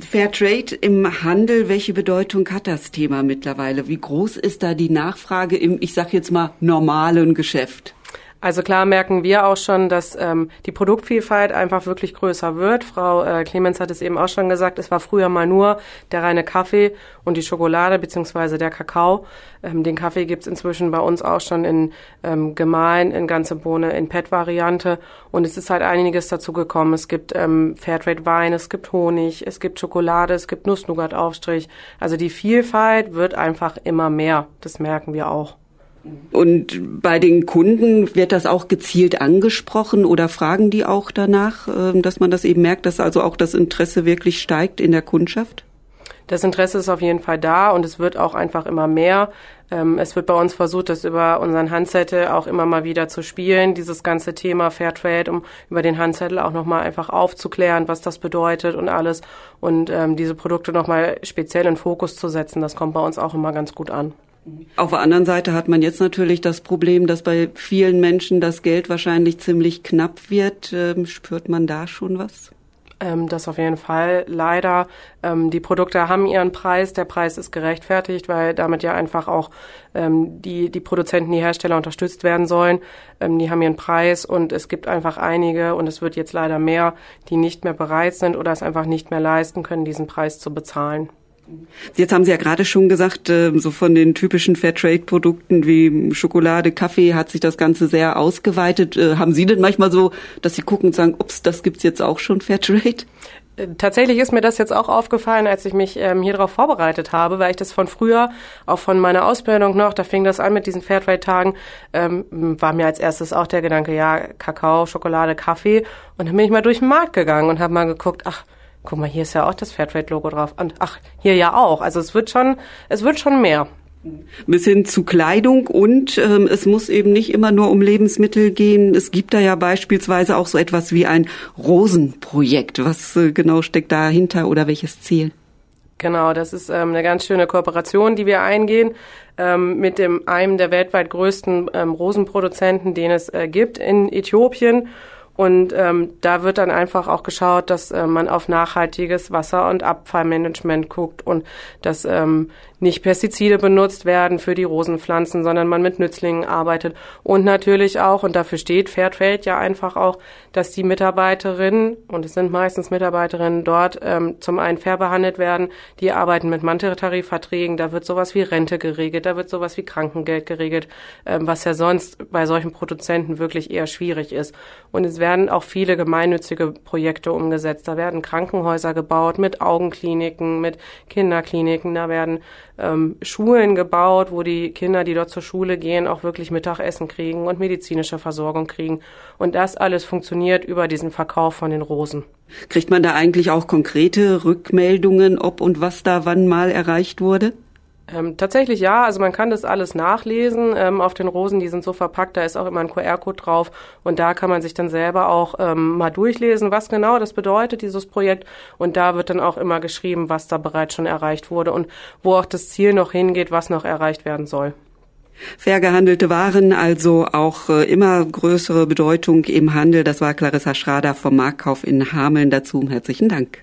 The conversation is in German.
Fairtrade im Handel, welche Bedeutung hat das Thema mittlerweile? Wie groß ist da die Nachfrage im, ich sag jetzt mal, normalen Geschäft? Also klar merken wir auch schon, dass ähm, die Produktvielfalt einfach wirklich größer wird. Frau äh, Clemens hat es eben auch schon gesagt, es war früher mal nur der reine Kaffee und die Schokolade beziehungsweise der Kakao. Ähm, den Kaffee gibt's inzwischen bei uns auch schon in ähm, gemahlen, in ganze Bohne, in PET-Variante. Und es ist halt einiges dazu gekommen. Es gibt ähm, Fairtrade-Wein, es gibt Honig, es gibt Schokolade, es gibt Nuss-Nougat-Aufstrich. Also die Vielfalt wird einfach immer mehr. Das merken wir auch. Und bei den Kunden wird das auch gezielt angesprochen oder fragen die auch danach, ähm, dass man das eben merkt, dass also auch das Interesse wirklich steigt in der Kundschaft? Das Interesse ist auf jeden Fall da und es wird auch einfach immer mehr. Ähm, es wird bei uns versucht, das über unseren Handzettel auch immer mal wieder zu spielen, dieses ganze Thema Fairtrade, um über den Handzettel auch nochmal einfach aufzuklären, was das bedeutet und alles und ähm, diese Produkte nochmal speziell in Fokus zu setzen. Das kommt bei uns auch immer ganz gut an. Auf der anderen Seite hat man jetzt natürlich das Problem, dass bei vielen Menschen das Geld wahrscheinlich ziemlich knapp wird. Ähm, spürt man da schon was? Ähm, das auf jeden Fall. Leider, ähm, die Produkte haben ihren Preis. Der Preis ist gerechtfertigt, weil damit ja einfach auch ähm, die, die Produzenten, die Hersteller unterstützt werden sollen. Ähm, die haben ihren Preis und es gibt einfach einige und es wird jetzt leider mehr, die nicht mehr bereit sind oder es einfach nicht mehr leisten können, diesen Preis zu bezahlen. Jetzt haben Sie ja gerade schon gesagt, äh, so von den typischen Fairtrade-Produkten wie Schokolade, Kaffee hat sich das Ganze sehr ausgeweitet. Äh, haben Sie denn manchmal so, dass Sie gucken und sagen, ups, das gibt's jetzt auch schon Fairtrade? Äh, tatsächlich ist mir das jetzt auch aufgefallen, als ich mich ähm, hier darauf vorbereitet habe, weil ich das von früher, auch von meiner Ausbildung noch, da fing das an mit diesen Fairtrade-Tagen, ähm, war mir als erstes auch der Gedanke, ja, Kakao, Schokolade, Kaffee. Und dann bin ich mal durch den Markt gegangen und habe mal geguckt, ach, guck mal, hier ist ja auch das Fairtrade-Logo drauf. Und ach, hier ja auch. Also es wird schon, es wird schon mehr. Bis hin zu Kleidung und ähm, es muss eben nicht immer nur um Lebensmittel gehen. Es gibt da ja beispielsweise auch so etwas wie ein Rosenprojekt. Was äh, genau steckt dahinter oder welches Ziel? Genau, das ist ähm, eine ganz schöne Kooperation, die wir eingehen ähm, mit dem einem der weltweit größten ähm, Rosenproduzenten, den es äh, gibt in Äthiopien. Und ähm, da wird dann einfach auch geschaut, dass äh, man auf nachhaltiges Wasser- und Abfallmanagement guckt und dass ähm, nicht Pestizide benutzt werden für die Rosenpflanzen, sondern man mit Nützlingen arbeitet. Und natürlich auch, und dafür steht Fairtrade ja einfach auch, dass die Mitarbeiterinnen, und es sind meistens Mitarbeiterinnen dort, ähm, zum einen fair behandelt werden, die arbeiten mit Manteltarifverträgen, da wird sowas wie Rente geregelt, da wird sowas wie Krankengeld geregelt, ähm, was ja sonst bei solchen Produzenten wirklich eher schwierig ist. Und es werden auch viele gemeinnützige Projekte umgesetzt. Da werden Krankenhäuser gebaut mit Augenkliniken, mit Kinderkliniken, da werden ähm, Schulen gebaut, wo die Kinder, die dort zur Schule gehen, auch wirklich Mittagessen kriegen und medizinische Versorgung kriegen. Und das alles funktioniert über diesen Verkauf von den Rosen. Kriegt man da eigentlich auch konkrete Rückmeldungen, ob und was da wann mal erreicht wurde? Ähm, tatsächlich ja, also man kann das alles nachlesen ähm, auf den Rosen, die sind so verpackt, da ist auch immer ein QR-Code drauf und da kann man sich dann selber auch ähm, mal durchlesen, was genau das bedeutet, dieses Projekt und da wird dann auch immer geschrieben, was da bereits schon erreicht wurde und wo auch das Ziel noch hingeht, was noch erreicht werden soll. Fair gehandelte Waren, also auch äh, immer größere Bedeutung im Handel. Das war Clarissa Schrader vom Marktkauf in Hameln. Dazu herzlichen Dank.